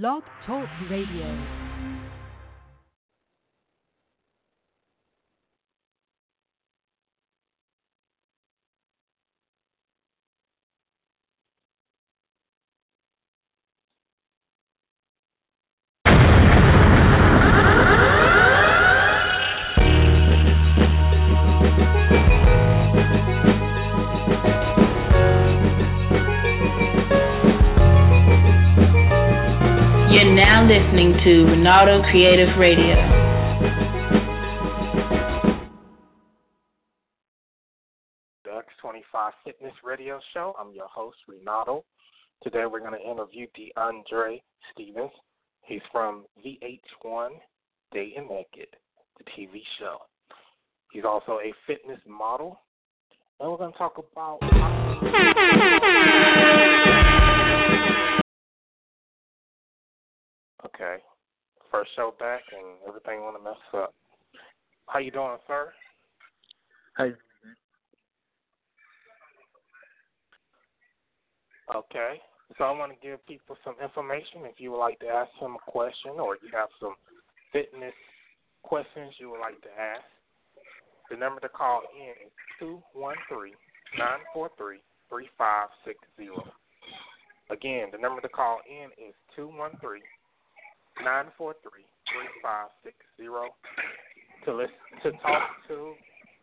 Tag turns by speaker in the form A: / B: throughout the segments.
A: Blog Talk Radio.
B: Listening to Ronaldo Creative Radio.
C: The X25 Fitness Radio Show. I'm your host, Renato. Today we're going to interview DeAndre Stephens. He's from VH1 Dating Naked, the TV show. He's also a fitness model. And we're going to talk about. Okay. First show back and everything want to mess up. How you doing, sir?
D: Hi.
C: Okay. So I want to give people some information. If you would like to ask him a question or you have some fitness questions you would like to ask, the number to call in is two one three nine four three three five six zero. Again, the number to call in is two one three nine four three three five six zero. To listen to talk to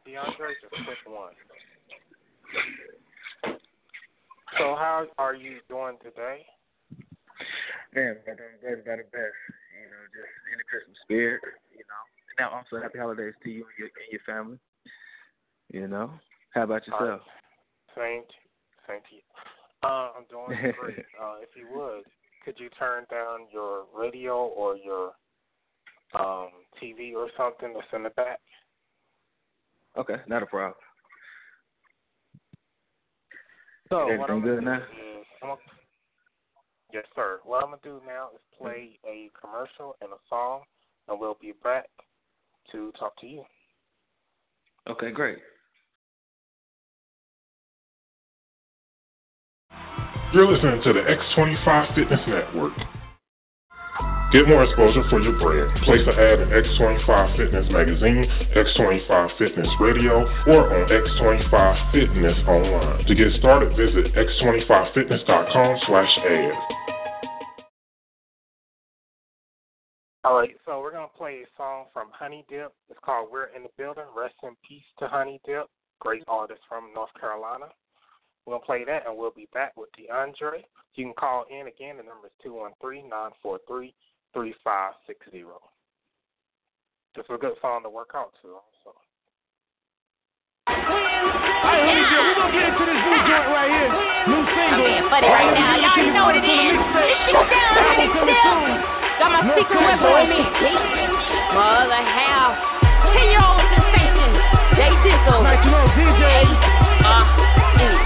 C: DeAndre, just click one. So how are you doing today?
D: Man, I'm doing better, better, best. You know, just in the Christmas spirit. You know, and now also happy holidays to you and your, and your family. You know, how about yourself?
C: Same, to, same to you. Uh, I'm doing great. uh, if you would, could you turn down your radio or your um, TV or something that's in the back?
D: Okay, not a problem.
C: So
D: Everything
C: what I'm
D: good
C: gonna
D: now?
C: is, gonna, yes, sir. What I'm gonna do now is play a commercial and a song, and we'll be back to talk to you.
D: Okay, great.
E: You're listening to the X25 Fitness Network. Get more exposure for your brand. Place an ad in X25 Fitness Magazine, X25 Fitness Radio, or on X25 Fitness online. To get started, visit x25fitness.com slash ads.
C: All right, so we're gonna play a song from Honey Dip. It's called "We're in the Building." Rest in peace to Honey Dip, great artist from North Carolina. We're gonna play that, and we'll be back with DeAndre. You can call in again. The number is two one three nine four three three five six zero. This is a good song to work out to. Also.
F: Alright, let me get, we gonna get into this new joint right here. New single.
G: I'm being funny right now. Y'all already know what it is. This shit down, honey, still. Got my secret weapon with me. My other half. Ten year old sensation. Jay Dizzle.
F: Like you know, DJ.
G: Uh,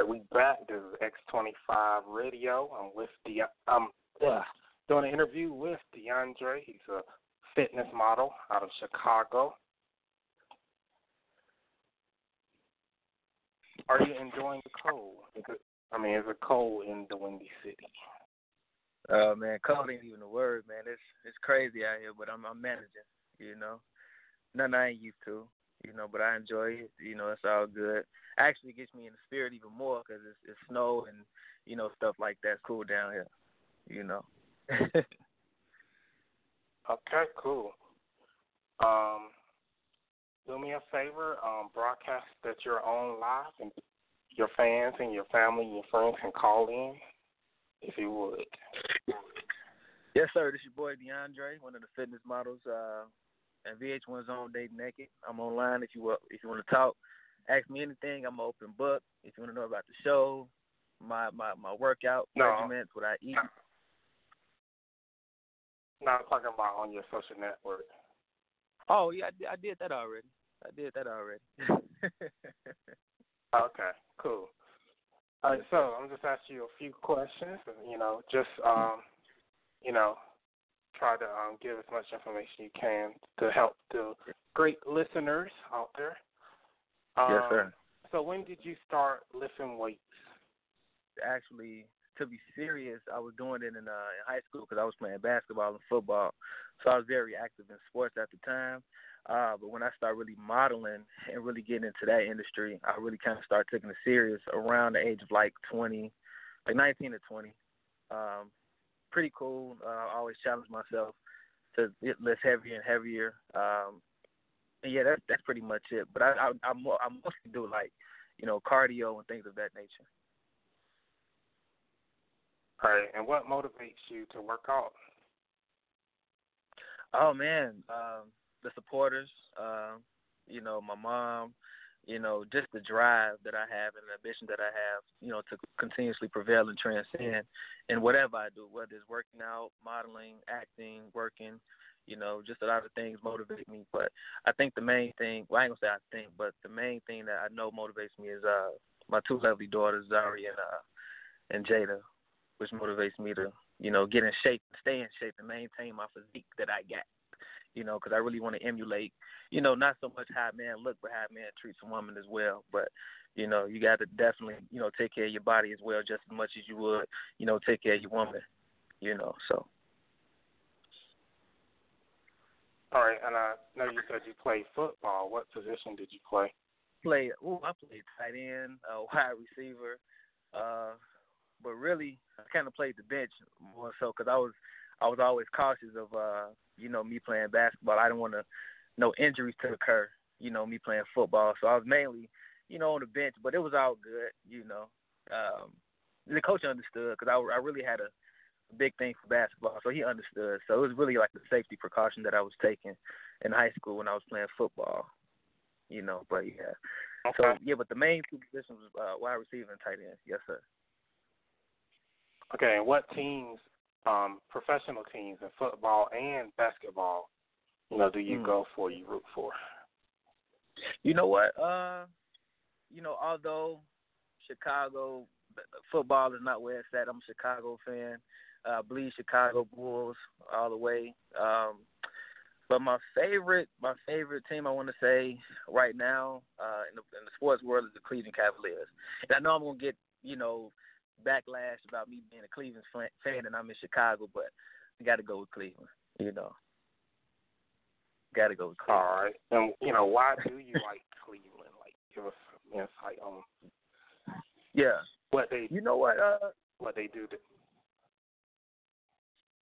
F: right,
G: we
H: back.
C: This is X25 Radio. I'm with the um uh, doing an interview with DeAndre. He's a fitness model out of Chicago. Are you enjoying the cold? I mean, is it cold in the Windy City?
D: Oh man, cold ain't even a word, man. It's it's crazy out here, but I'm I'm managing. You know, nothing I ain't used to. You know, but I enjoy it. You know, it's all good. Actually, gets me in the spirit even more because it's, it's snow and you know stuff like that's cool down here. You know.
C: okay, cool. Um, do me a favor. Um, broadcast that you're on live, and your fans and your family and your friends can call in if you would.
D: Yes, sir. This is your boy DeAndre, one of the fitness models. Uh, and VH1's on Date Naked. I'm online if you if you want to talk. Ask me anything. I'm an open book. If you want to know about the show, my my my workout
C: no.
D: regimens, what I eat.
C: No, I'm talking about on your social network.
D: Oh yeah, I did, I did that already. I did that already.
C: okay, cool. All right, so I'm just asking you a few questions. You know, just um, you know, try to um, give as much information you can to help the great listeners out there. Um,
D: yes, sir.
C: So when did you start lifting weights?
D: Actually, to be serious, I was doing it in uh, in high school because I was playing basketball and football, so I was very active in sports at the time. Uh, but when I started really modeling and really getting into that industry, I really kind of started taking it serious around the age of like 20, like 19 to 20. Um, pretty cool. Uh, I always challenge myself to get less heavy and heavier. Um, and yeah, that's that's pretty much it. But I I I, I mostly do like you know cardio and things of that nature.
C: All right, and what motivates you to work out?
D: Oh man, um, the supporters. Um, you know, my mom, you know, just the drive that I have and the ambition that I have, you know, to continuously prevail and transcend in whatever I do, whether it's working out, modeling, acting, working, you know, just a lot of things motivate me. But I think the main thing, well, I ain't gonna say I think, but the main thing that I know motivates me is uh my two lovely daughters, Zari and uh and Jada, which motivates me to, you know, get in shape, stay in shape, and maintain my physique that I got you know, because I really want to emulate, you know, not so much how a man look, but how a man treats a woman as well. But you know, you got to definitely, you know, take care of your body as well, just as much as you would, you know, take care of your woman. You know, so.
C: All right, and I know you said you played football. What position did you play?
D: Play. Oh, I played tight end, uh, wide receiver, uh, but really, I kind of played the bench more so because I was I was always cautious of uh, you know, me playing basketball. I didn't want to no injuries to occur, you know, me playing football. So I was mainly, you know, on the bench, but it was all good, you know. Um, the coach understood because I, I really had a, big thing for basketball, so he understood. So it was really like the safety precaution that I was taking in high school when I was playing football, you know. But yeah,
C: okay.
D: so yeah, but the main two positions was uh, wide receiver and tight end. Yes, sir.
C: Okay, and what teams um, professional teams in football and basketball, you know, do you
D: mm.
C: go for, you root for?
D: You know what? Uh, you know, although Chicago football is not where it's at, I'm a Chicago fan. Uh, I bleed Chicago Bulls all the way. Um, but my favorite, my favorite team, I want to say right now uh, in, the, in the sports world is the Cleveland Cavaliers. And I know I'm gonna get, you know, backlash about me being a Cleveland fan and I'm in Chicago, but I got to go with Cleveland. You know, got to go with Cleveland.
C: All right, and you know why do you like Cleveland? Like, give us some insight on.
D: Yeah.
C: What they.
D: You know what? Uh.
C: What they do. To,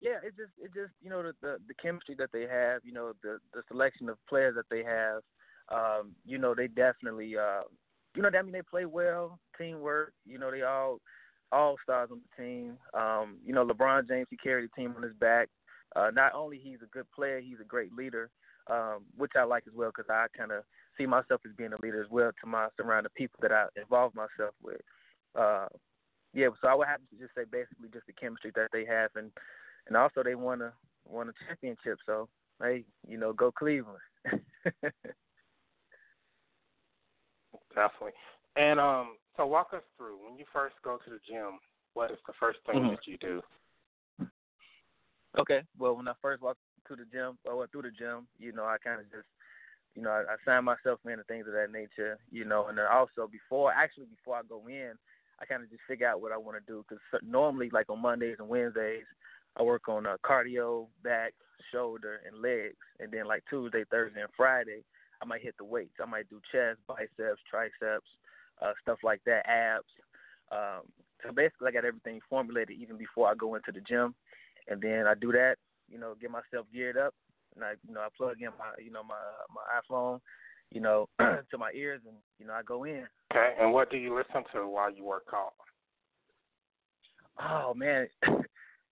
D: yeah, it just it just you know the, the the chemistry that they have, you know the the selection of players that they have, um, you know they definitely uh, you know I mean they play well, teamwork, you know they all all stars on the team. Um, you know, LeBron James, he carried the team on his back. Uh, not only he's a good player, he's a great leader, um, which I like as well because I kind of see myself as being a leader as well to my surrounding people that I involve myself with. Uh, yeah, so I would have to just say basically just the chemistry that they have, and and also they won a won a championship. So hey, you know, go Cleveland.
C: definitely. And um, so walk us through when you first go to the gym. What is the first thing
D: Mhm.
C: that you do?
D: Okay. Well, when I first walked to the gym, or went through the gym, you know, I kind of just, you know, I, I signed myself in and things of that nature, you know, and then also before, actually before I go in, I kind of just figure out what I want to do because normally, like on Mondays and Wednesdays, I work on uh, cardio, back, shoulder, and legs, and then like Tuesday, Thursday, and Friday, I might hit the weights. I might do chest, biceps, triceps, uh, stuff like that, abs. Um, so basically, I got everything formulated even before I go into the gym, and then I do that. You know, get myself geared up, and I, you know, I plug in my, you know, my my iPhone, you know, to my ears, and you know, I go in.
C: Okay. And what do you listen to while you work out?
D: Oh man,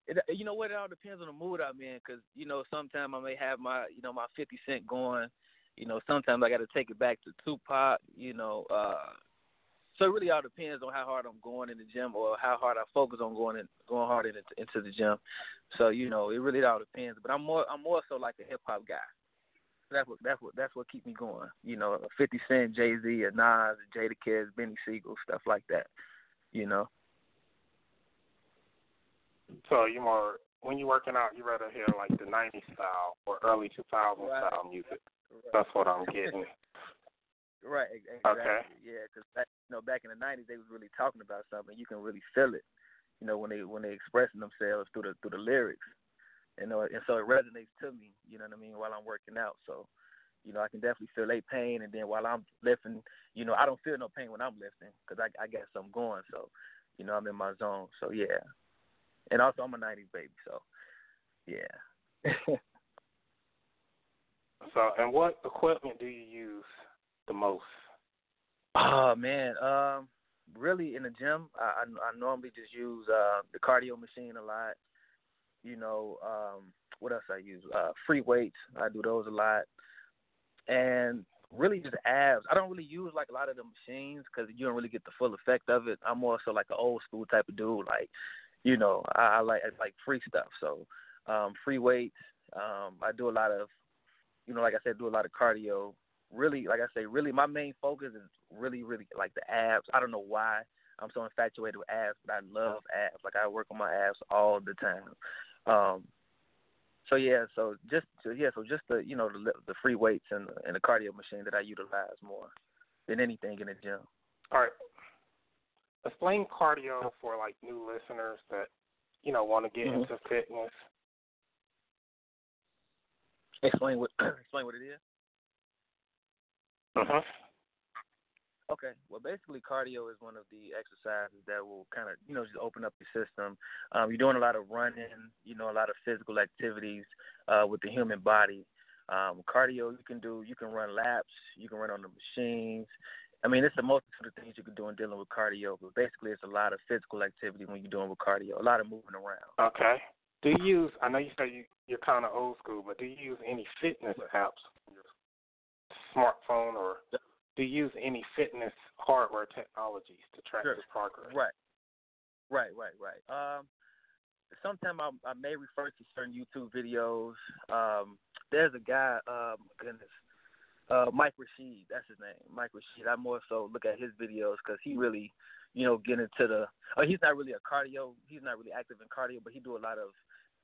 D: it, you know what? It all depends on the mood I'm in, because you know, sometimes I may have my, you know, my Fifty Cent going. You know, sometimes I got to take it back to Tupac. You know, uh, so it really all depends on how hard I'm going in the gym or how hard I focus on going in, going hard into, into the gym. So you know, it really all depends. But I'm more, I'm more so like a hip hop guy. That's what that's what that's what keep me going. You know, a Fifty Cent, Jay Z, Nas, Jada Kids, Beanie Sigel, stuff like that. You know.
C: So you more when you're working out, you rather hear like the '90s style or early 2000s
D: Right.
C: style music. That's what I'm getting.
D: Right, exactly.
C: Okay.
D: Yeah, because you know back in the '90s they was really talking about something. You can really feel it. You know when they when they expressing themselves through the through the lyrics. You know, and so it resonates to me. You know what I mean? While I'm working out, so you know I can definitely feel their pain. And then while I'm lifting, you know I don't feel no pain when I'm lifting because I I got something going. So you know I'm in my zone. So yeah. And also I'm a '90s baby. So yeah.
C: So, and what equipment do you use the most?
D: Oh man, um, really in the gym, I, I, I normally just use uh, the cardio machine a lot. You know, um, what else I use? Uh, free weights, I do those a lot, and really just abs. I don't really use like a lot of the machines because you don't really get the full effect of it. I'm more so like an old school type of dude. Like, you know, I, I like I like free stuff. So, um, free weights. Um, I do a lot of, you know, like I said, do a lot of cardio really, like I say, really, my main focus is really, really like the abs. I don't know why I'm so infatuated with abs, but I love abs. Like I work on my abs all the time. Um, so yeah, so just so yeah, so just the you know the the free weights and and the cardio machine that I utilize more than anything in the gym.
C: All right. Explain cardio for like new listeners that you know want to get
D: Mhm.
C: into fitness.
D: Explain what explain what it is.
C: Uh-huh.
D: Okay. Well, basically, cardio is one of the exercises that will kind of, you know, just open up your system. Um, you're doing a lot of running, you know, a lot of physical activities uh, with the human body. Um, cardio, you can do, you can run laps, you can run on the machines. I mean, it's a multitude of the things you can do in dealing with cardio, but basically, it's a lot of physical activity when you're doing with cardio, a lot of moving around.
C: Okay. Do you use? I know you say you, you're kind of old school, but do you use any fitness apps smartphone, or do you use any fitness hardware technologies to track
D: Sure.
C: your progress?
D: Right. Right, right, right. Um, sometimes I, I may refer to certain YouTube videos. Um, there's a guy, um, goodness, uh, Mike Rashid. That's his name, Mike Rashid. I more so look at his videos because he really, you know, get into the. Oh, he's not really a cardio. He's not really active in cardio, but he do a lot of,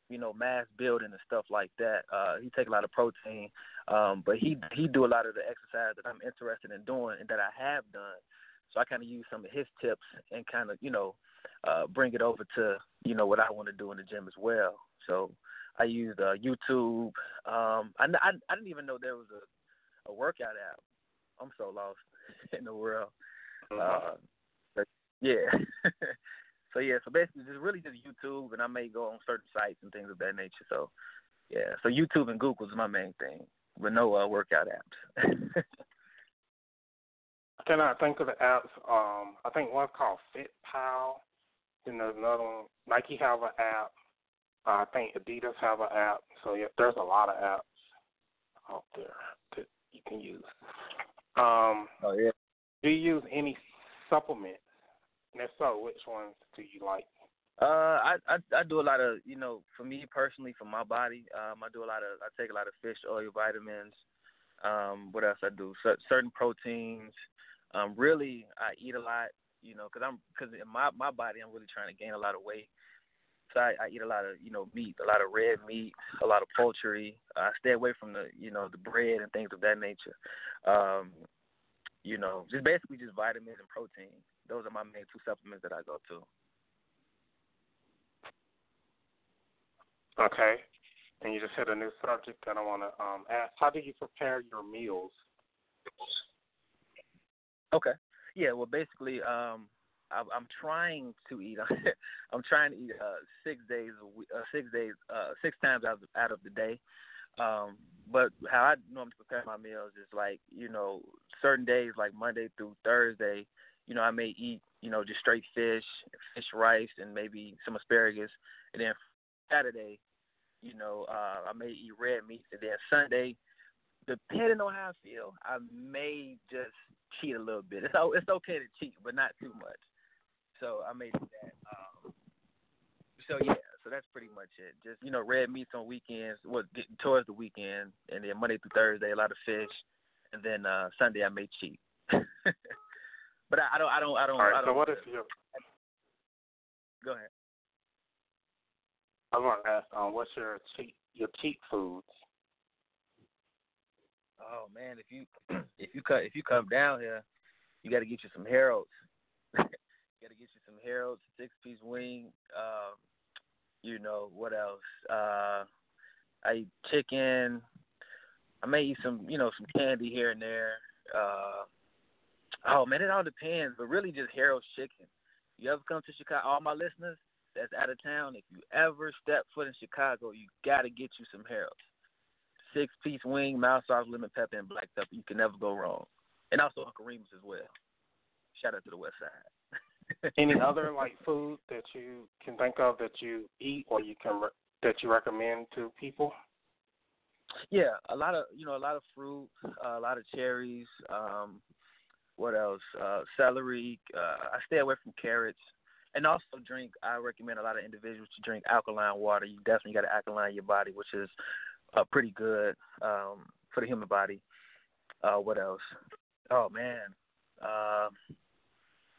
D: you know, mass building and stuff like that. Uh, he take a lot of protein, um, but he he do a lot of the exercise that I'm interested in doing and that I have done. So I kind of use some of his tips and kind of, you know, uh, bring it over to, you know, what I want to do in the gym as well. So I used uh, YouTube. Um, I, I I didn't even know there was a, a workout app. I'm so lost in the world. Uh, but yeah. so yeah, so basically just really just YouTube, and I may go on certain sites and things of that nature. So yeah, so YouTube and Google is my main thing, but no uh, workout apps.
C: I cannot think of the apps. Um, I think one's called FitPal. Then there's another one. Nike have an app. Uh, I think Adidas have an app. So yeah, there's a lot of apps out there that you can use. Um,
D: oh yeah.
C: Do you use any supplements? And if so, which ones do you like?
D: Uh, I, I I do a lot of you know for me personally for my body. Um, I do a lot of I take a lot of fish oil, vitamins. Um, what else I do? C- certain proteins. Um, really, I eat a lot, you know, because I'm because in my my body, I'm really trying to gain a lot of weight. So I, I eat a lot of you know meat, a lot of red meat, a lot of poultry. I stay away from the you know the bread and things of that nature. Um, you know, just basically just vitamins and protein. Those are my main two supplements that I go to.
C: Okay. And you just hit a new subject that I want to um, ask. How do you prepare your meals?
D: Okay. Yeah. Well, basically, um, I, I'm trying to eat. I'm trying to eat uh, six days uh, six days, uh, six times out of, out of the day. Um, but how I normally prepare my meals is like, you know, certain days like Monday through Thursday, you know, I may eat, you know, just straight fish, fish rice, and maybe some asparagus. And then Saturday, you know, uh, I may eat red meat. And then Sunday, depending on how I feel, I may just cheat a little bit. It's it's okay to cheat, but not too much. So I may do that. Um, so yeah, so that's pretty much it. Just you know, red meats on weekends. Well, towards the weekend, and then Monday through Thursday, a lot of fish, and then uh Sunday I may cheat. But I, I don't, I don't, I don't.
C: All right.
D: I don't,
C: so what is your?
D: Go ahead.
C: I want to ask, um, what's your cheat your cheat foods?
D: Oh man, if you if you cut if you come down here, you got to get you some Harold's. you got to get you some Harold's six piece wing. Um, you know what else? Uh, I eat chicken. I may eat some you know some candy here and there. Uh, oh man, it all depends, but really just Harold's chicken. You ever come to Chicago? All my listeners that's out of town, if you ever step foot in Chicago, you got to get you some Harold's six piece wing, mild sauce, lemon pepper, and black pepper. You can never go wrong. And also Uncle Remus as well. Shout out to the West Side.
C: Any other like food that you can think of that you eat or you can re- that you recommend to people?
D: Yeah, a lot of you know a lot of fruit, uh, a lot of cherries. Um, what else? Uh, celery. Uh, I stay away from carrots. And also drink. I recommend a lot of individuals to drink alkaline water. You definitely got to alkaline your body, which is uh, pretty good um, for the human body. Uh, what else? Oh man, uh,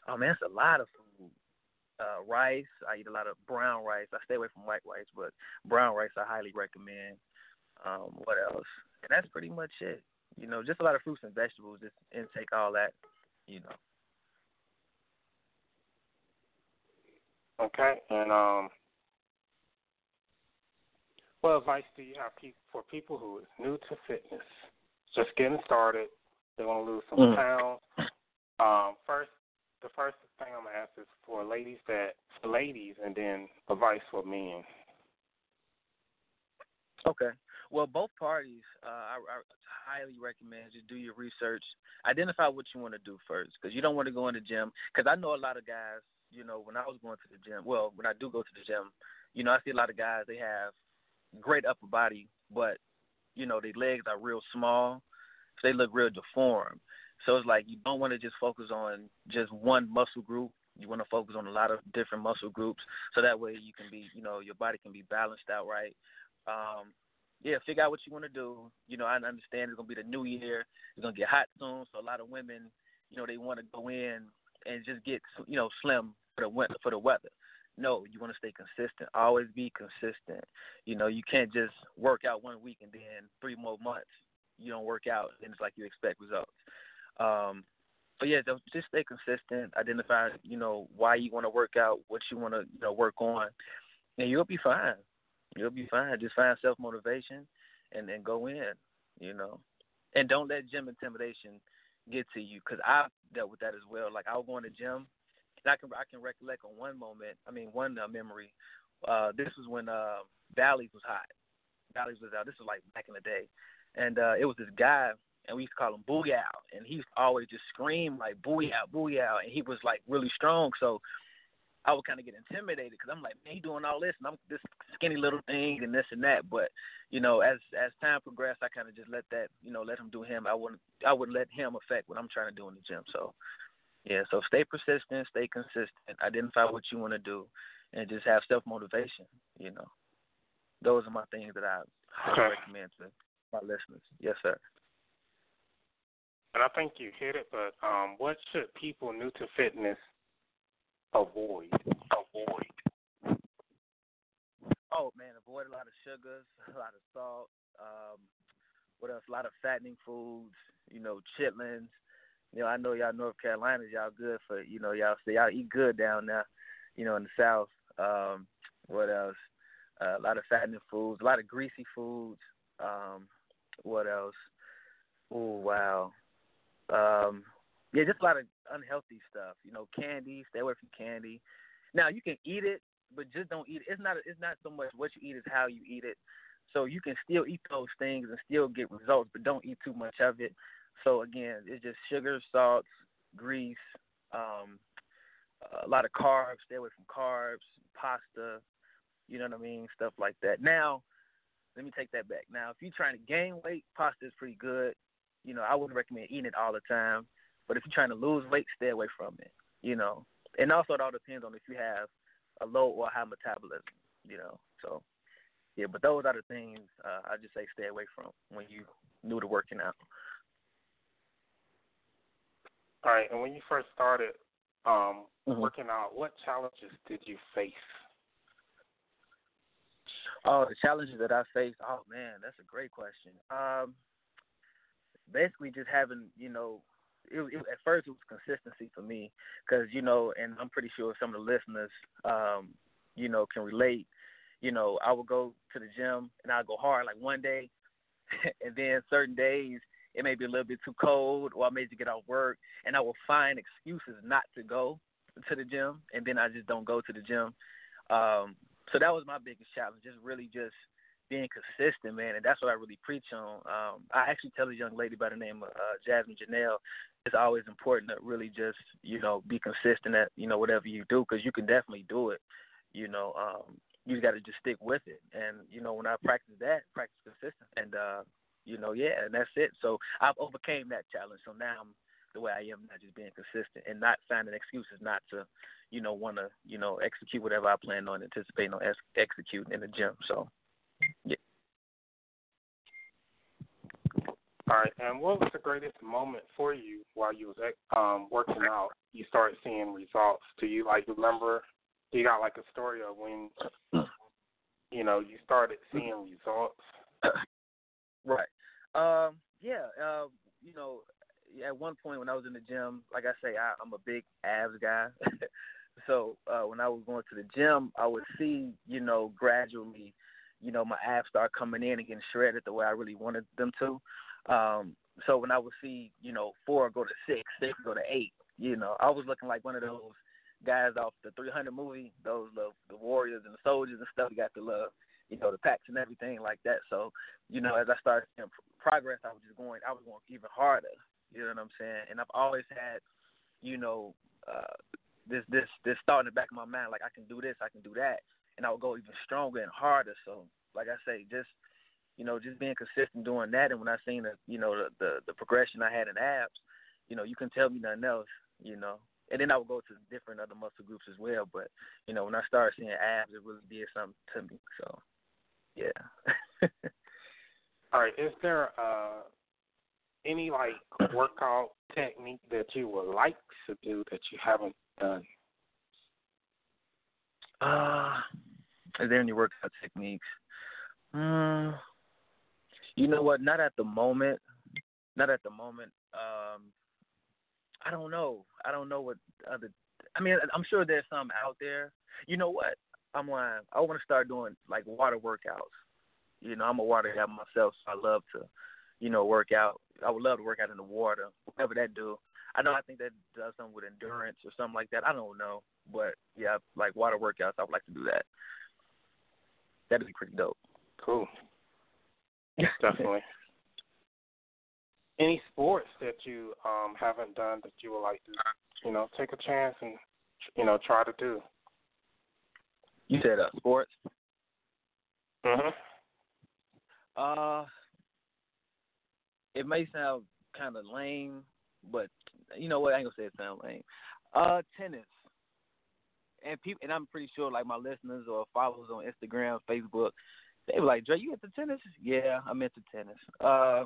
D: oh man, it's a lot of food. Uh, rice. I eat a lot of brown rice. I stay away from white rice, but brown rice I highly recommend. Um, what else? And that's pretty much it. You know, just a lot of fruits and vegetables. Just intake all that. You know.
C: Okay, and um, what advice do you have for people who is new to fitness, just getting started, they want to lose some mm. pounds? Um, first, the first thing I'm gonna ask is for ladies that for ladies, and then advice for men.
D: Okay. Well, both parties, uh, I, I highly recommend you do your research. Identify what you want to do first, because you don't want to go in the gym. Because I know a lot of guys. You know, when I was going to the gym, well, when I do go to the gym, you know, I see a lot of guys. They have great upper body, but you know their legs are real small, so they look real deformed. So it's like you don't want to just focus on just one muscle group. You want to focus on a lot of different muscle groups, so that way you can be, you know, your body can be balanced out right. Um, yeah, figure out what you want to do. You know, I understand it's gonna be the new year. It's gonna get hot soon, so a lot of women, you know, they want to go in and just get, you know, slim for the winter for the weather. No, you want to stay consistent. Always be consistent. You know, you can't just work out one week and then three more months you don't work out and it's like you expect results. Um, but yeah, just stay consistent. Identify, you know, why you want to work out, what you want to, you know, work on, and you'll be fine. You'll be fine. Just find self motivation and then go in. You know, and don't let gym intimidation get to you because I dealt with that as well. Like I was going to gym and I can I can recollect on one moment. I mean, one uh, memory. Uh, this was when uh, Bally's was hot. Bally's was out. This was like back in the day, and uh, it was this guy, and we used to call him Booyah, and he used to always just scream like Booyah, Booyah, and he was like really strong. So I would kind of get intimidated because I'm like, man, he doing all this, and I'm this skinny little thing and this and that. But you know, as as time progressed, I kind of just let that, you know, let him do him. I wouldn't, I would let him affect what I'm trying to do in the gym. So yeah, so stay persistent, stay consistent, identify what you want to do, and just have self motivation. You know, those are my things that I, I recommend to my listeners. Yes, sir.
C: and I think you hit it, but um, what should people new to fitness avoid? Avoid.
D: Oh man, avoid a lot of sugars, a lot of salt. Um, what else? A lot of fattening foods. You know, chitlins. You know, I know y'all North Carolina's y'all good for. You know, y'all say y'all eat good down there. You know, in the South. Um, what else? Uh, a lot of fattening foods, a lot of greasy foods. Um, what else? Oh wow. Um, yeah, just a lot of unhealthy stuff. You know, candy. Stay away from candy. Now you can eat it, but just don't eat it. It's not. It's not so much what you eat; is how you eat it. So you can still eat those things and still get results, but don't eat too much of it. So again, it's just sugar, salts, grease, um, a lot of carbs. Stay away from carbs, pasta. You know what I mean? Stuff like that. Now, let me take that back. Now, if you're trying to gain weight, pasta is pretty good. You know, I wouldn't recommend eating it all the time. But if you're trying to lose weight, stay away from it. You know, and also it all depends on if you have a low or high metabolism. You know, so yeah. But those are the things uh, I just say stay away from when you new to working out.
C: All right, and when you first started um,
D: Mhm.
C: working out, what challenges did you face?
D: Oh, the challenges that I faced. Oh man, that's a great question. Um, basically just having, you know, it, it, at first it was consistency for me because you know, and I'm pretty sure some of the listeners, um, you know, can relate. You know, I would go to the gym and I'd go hard like one day, and then certain days it may be a little bit too cold or I may just get off work and I will find excuses not to go to the gym and then I just don't go to the gym. Um, so that was my biggest challenge, just really just being consistent, man, and that's what I really preach on. Um, I actually tell a young lady by the name of uh, Jasmine Janelle, it's always important to really just you know be consistent at you know whatever you do because you can definitely do it. You know, um, you got to just stick with it, and you know when I practice that, practice consistent, and uh, you know yeah, and that's it. So I've overcame that challenge. So now I'm the way I am, not just being consistent and not finding excuses not to, you know, want to, you know, execute whatever I plan on anticipating on ex- executing in the gym. So, yeah.
C: All right, and what was the greatest moment for you while you was um, working out? You started seeing results. Do you like remember? Do you got like a story of when you know you started seeing results?
D: Right. Um, yeah. Uh, you know, at one point when I was in the gym, like I say, I, I'm a big abs guy. so uh, when I was going to the gym, I would see, you know, gradually, you know, my abs start coming in and getting shredded the way I really wanted them to. Um, so when I would see, you know, four go to six, six go to eight, you know, I was looking like one of those guys off the 300 movie, those the, the warriors and the soldiers and stuff. You got the love, you know, the packs and everything like that. So, you know, as I started seeing progress, I was just going, I was going even harder. You know what I'm saying? And I've always had, you know, uh, this this this thought in the back of my mind, like I can do this, I can do that, and I would go even stronger and harder. So, like I say, just you know, just being consistent doing that, and when I seen the you know the the, the progression I had in abs, you know, you can tell me nothing else, you know. And then I would go to different other muscle groups as well. But you know, when I started seeing abs, it really did something to me. So, yeah.
C: All right, is there uh any like workout technique that you would like to do that you haven't done?
D: Uh, is there any workout techniques? Mm, you know what? Not at the moment. Not at the moment. Um, I don't know. I don't know what other. I mean, I'm sure there's some out there. You know what? I'm lying. I want to start doing like water workouts. You know, I'm a water guy myself, so I love to, you know, work out. I would love to work out in the water, whatever that do. I know I think that does something with endurance or something like that. I don't know, but yeah, like water workouts, I would like to do that. That'd be pretty dope.
C: Cool. Definitely. Any sports that you um haven't done that you would like to, you know, take a chance and you know try to do?
D: You said uh, sports.
C: Mhm.
D: Uh, it may sound kind of lame, but you know what? I ain't gonna say it sound lame. Uh, tennis. And people, and I'm pretty sure like my listeners or followers on Instagram, Facebook, they were like, "Dre, you into tennis?" Yeah, I'm into tennis. Uh,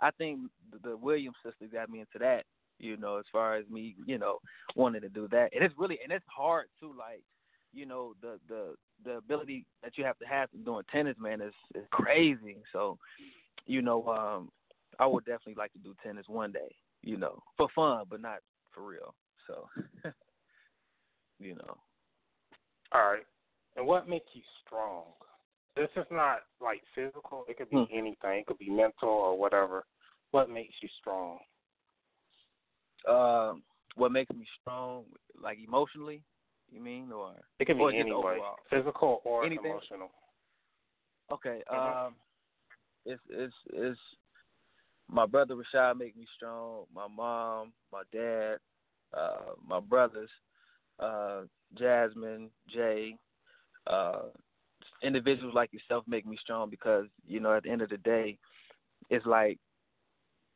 D: I think the, the Williams sister got me into that. You know, as far as me, you know, wanting to do that, and it's really and it's hard too. Like, you know, the the the ability that you have to have doing tennis, man, is is crazy. So, you know, um, I would definitely like to do tennis one day. You know, for fun, but not for real. So, you know.
C: All right. And what makes you strong? This is not like physical. It could be
D: Hmm.
C: anything. It could be mental or whatever. What makes you strong?
D: Um, what makes me strong, like emotionally, you mean, or
C: It could be any way, physical or
D: Anything?
C: emotional.
D: Okay.
C: Mhm.
D: Um, it's it's it's my brother Rashad make me strong. My mom, my dad, uh, my brothers, uh, Jasmine, Jay, uh, individuals like yourself make me strong because you know at the end of the day, it's like,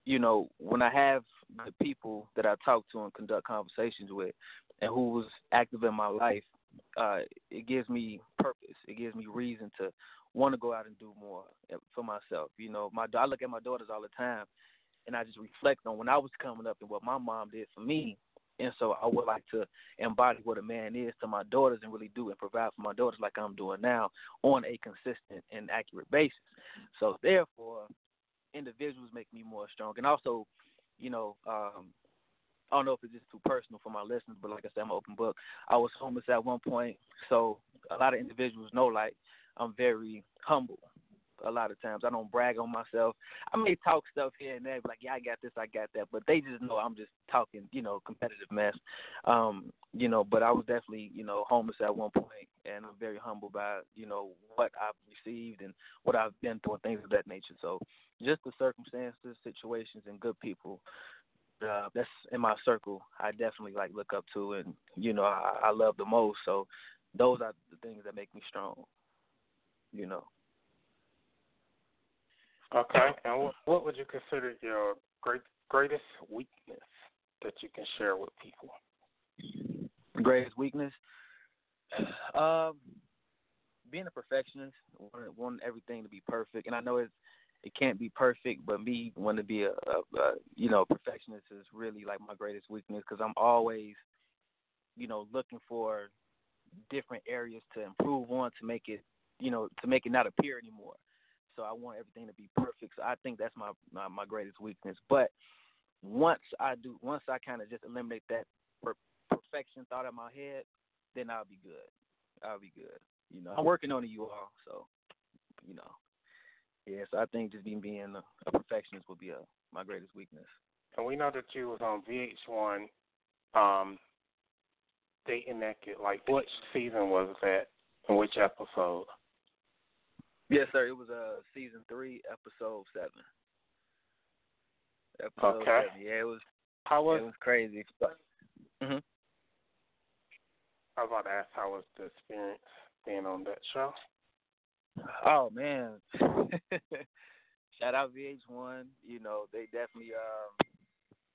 D: you know, when I have the people that I talk to and conduct conversations with, and who was active in my life, uh, it gives me purpose. It gives me reason to want to go out and do more for myself. You know, my I look at my daughters all the time, and I just reflect on when I was coming up and what my mom did for me. And so I would like to embody what a man is to my daughters and really do and provide for my daughters like I'm doing now on a consistent and accurate basis. So therefore, individuals make me more strong. And also, you know, um, I don't know if it's just too personal for my listeners, but like I said, I'm an open book. I was homeless at one point, so a lot of individuals know like I'm very humble. A lot of times I don't brag on myself. I may talk stuff here and there, like yeah, I got this, I got that, but they just know I'm just talking, you know, competitive mess. Um, you know, but I was definitely, you know, homeless at one point, and I'm very humble by, you know, what I've received and what I've been through and things of that nature. So just the circumstances, situations, and good people uh, that's in my circle. I definitely like look up to, and you know, I, I love the most. So those are the things that make me strong. You know.
C: Okay. And what, would you consider your great greatest weakness that you can share with people?
D: Greatest weakness, um, being a perfectionist, wanting, wanting everything to be perfect, and I know it's it can't be perfect, but me wanting to be a, a, a you know perfectionist is really like my greatest weakness because I'm always you know looking for different areas to improve on to make it you know to make it not appear anymore. So I want everything to be perfect. So I think that's my my, my greatest weakness. But once I do, once I kind of just eliminate that per- perfection thought in my head, then I'll be good. I'll be good. You know, I'm working on it, you all. So, you know, yeah. So I think just being being a, a perfectionist would be a my greatest weakness.
C: And we know that you was on VH1, um, dating naked. Like, which season was that? And which episode?
D: Yes, sir. It was uh season three, episode seven. Episode
C: Okay.
D: seven. Yeah, it was.
C: How was?
D: it was crazy. hmm
C: I was about to ask how was the experience being on that show?
D: Oh man. Shout out VH1. You know, they definitely um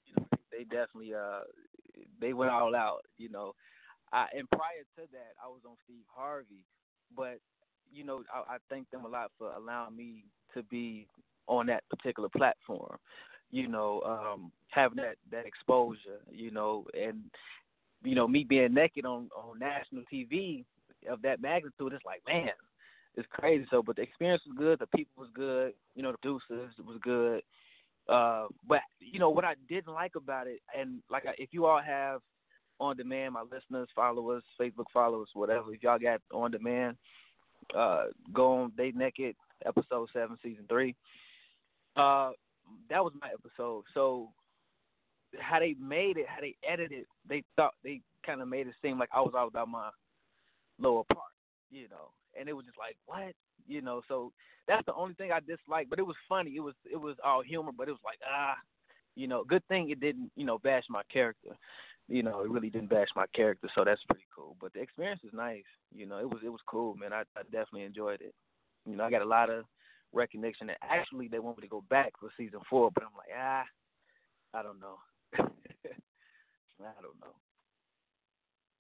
D: you know, they definitely uh they went all out, you know. I and prior to that I was on Steve Harvey, but you know, I, I thank them a lot for allowing me to be on that particular platform. You know, um, having that that exposure, you know, and you know, me being naked on on national TV of that magnitude, it's like, man, it's crazy. So, but the experience was good. The people was good. You know, the producers was good. Uh, but you know what I didn't like about it, and like I, if you all have on demand, my listeners, followers, Facebook followers, whatever, if y'all got on demand, uh, go on Dating Naked episode seven, season three. Uh, that was my episode. So how they made it, how they edited, they thought they kind of made it seem like I was all about my lower part, you know. And it was just like, what, you know? So that's the only thing I disliked. But it was funny. It was it was all humor, but it was like ah, you know, good thing it didn't you know bash my character. You know, it really didn't bash my character, so that's pretty cool. But the experience was nice. You know, it was it was cool, man. I, I definitely enjoyed it. You know, I got a lot of recognition. And actually, they want me to go back for season four, but I'm like, ah, I don't know. I don't know.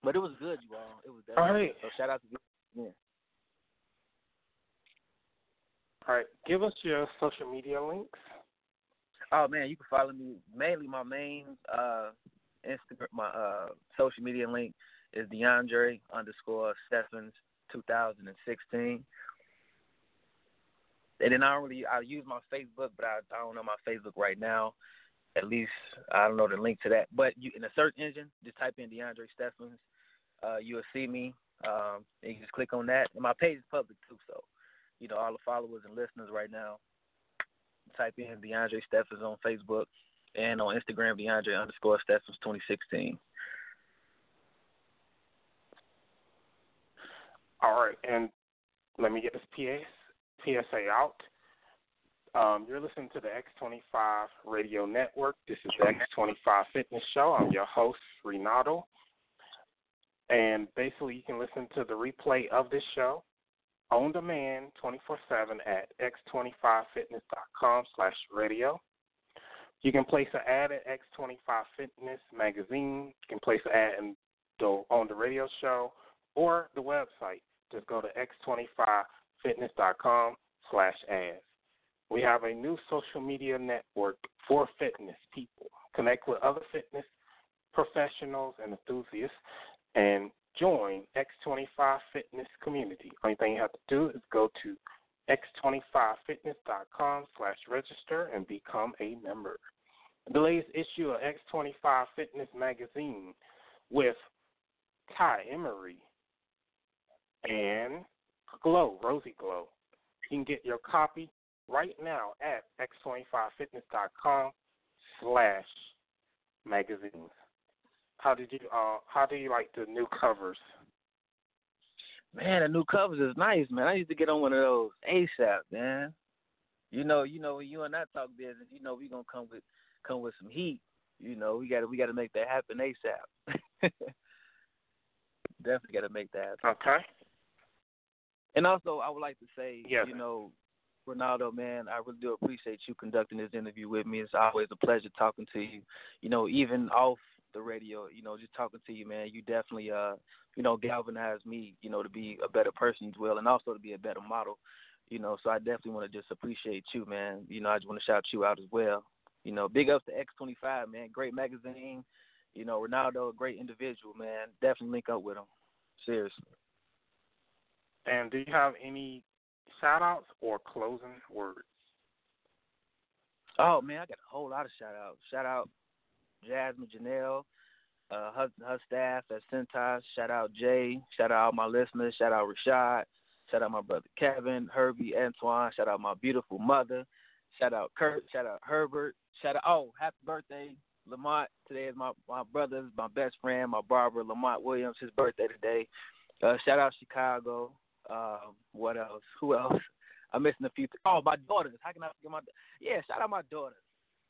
D: But it was good, you all. It was definitely
C: All right.
D: good. So shout out to you. yeah.
C: All right. Give us your social media links.
D: Oh man, you can follow me mainly my main uh Instagram my uh social media link is D'Andre underscore Stephens two thousand and sixteen. And then I don't really I use my Facebook but I, I don't know my Facebook right now. At least I don't know the link to that. But you in the search engine, just type in D'Andre Stephens, uh, you'll see me. Um, and you just click on that. And my page is public too, so you know all the followers and listeners right now type in D'Andre Stephens on Facebook and on Instagram, D'Andre underscore Stephens 2016.
C: All right, and let me get this PS, PSA out. Um, you're listening to the X25 Radio Network. This is the X25 Fitness Show. I'm your host, Renato. And basically, you can listen to the replay of this show on demand 24 7 at x25fitness.com slash radio. You can place an ad at X25 Fitness magazine. You can place an ad in the, on the radio show or the website. Just go to x25fitness.com slash ads. We have a new social media network for fitness people. Connect with other fitness professionals and enthusiasts and join X25 Fitness community. Only thing you have to do is go to x25fitness.com slash register and become a member. The latest issue of X25 Fitness magazine with Kai Emery and Glow, Rosie Glow. You can get your copy right now at x25fitness.com slash magazines. How did you uh how do you like the new covers?
D: Man, the new covers is nice, man. I used to get on one of those ASAP, man. You know, you know, when you and I talk business, you know we gonna come with come with some heat. You know, we gotta we gotta make that happen ASAP. Definitely gotta make that happen.
C: Okay.
D: And also I would like to say,
C: yes.
D: you know, Ronaldo, man, I really do appreciate you conducting this interview with me. It's always a pleasure talking to you. You know, even off the radio, you know, just talking to you, man, you definitely, uh, you know, galvanized me, you know, to be a better person as well, and also to be a better model, you know. So I definitely want to just appreciate you, man. You know, I just want to shout you out as well. You know, big ups to X25, man. Great magazine. You know, Ronaldo, a great individual, man. Definitely link up with him. Seriously.
C: And do you have any shout outs or closing words?
D: Oh man, I got a whole lot of shout outs. Shout out Jasmine Janelle, uh, her, her staff at Cintas. Shout out Jay. Shout out all my listeners. Shout out Rashad. Shout out my brother Kevin, Herbie, Antoine. Shout out my beautiful mother. Shout out Kurt. Shout out Herbert. Shout out oh, happy birthday, Lamont. Today is my my brother's my best friend, my barber Lamont Williams. His birthday today. Uh, shout out Chicago. Um, what else? Who else? I'm missing a few. Th- oh, my daughters. How can I forget my? Yeah, shout out my daughters.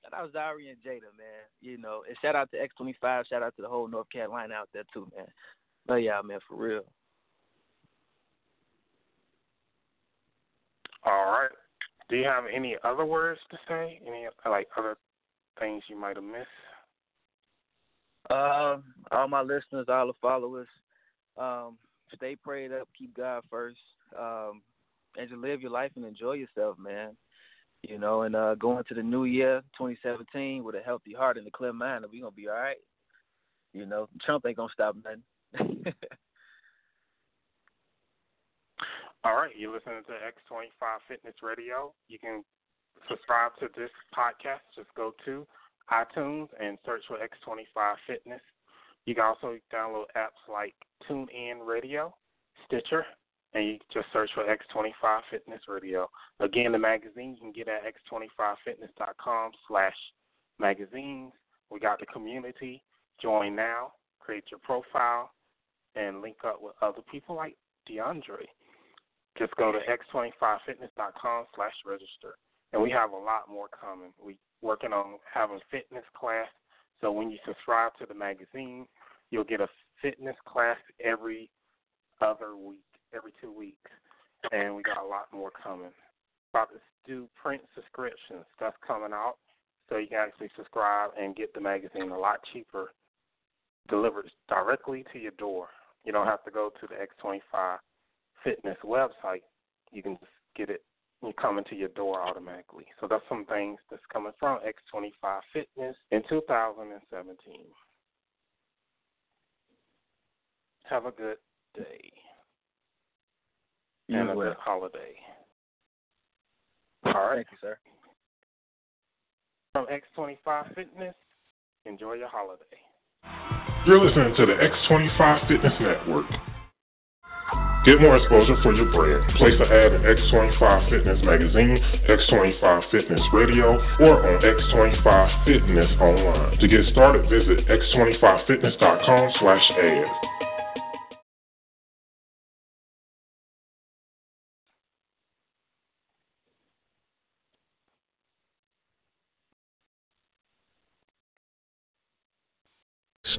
D: Shout out Zari and Jada, man. You know, and shout out to X25. Shout out to the whole North Carolina out there too, man. Love y'all, man, for real.
C: All right. Do you have any other words to say? Any like other things you might have missed?
D: Uh, all my listeners, all the followers, um, stay prayed up, keep God first, um, and just live your life and enjoy yourself, man. You know, and uh, go into the new year, 2017, with a healthy heart and a clear mind, and we gonna be all right. You know, Trump ain't gonna stop nothing.
C: all right, you're listening to X25 Fitness Radio. You can subscribe to this podcast. Just go to iTunes and search for X25 Fitness. You can also download apps like TuneIn Radio, Stitcher, and you just search for X25 Fitness Radio. Again, the magazine you can get at x25fitness.com slash magazines. We got the community. Join now, create your profile, and link up with other people like D'Andre. Just go to x25fitness.com slash register. And we have a lot more coming. We're working on having fitness class. So when you subscribe to the magazine, you'll get a fitness class every other week, every two weeks, and we got a lot more coming. About to do print subscriptions. That's coming out, so you can actually subscribe and get the magazine a lot cheaper, delivered directly to your door. You don't have to go to the X25 Fitness website. You can just get it coming to your door automatically. So that's some things that's coming from X25 Fitness in 2017. Have a good day
D: You
C: and
D: as
C: a good holiday. All right.
D: Thank you, sir.
C: From X25 Fitness, enjoy your holiday.
E: You're listening to the X25 Fitness Network. Get more exposure for your brand. Place an ad in X25 Fitness Magazine, X25 Fitness Radio, or on X25 Fitness online. To get started, visit x25fitness.com slash ads.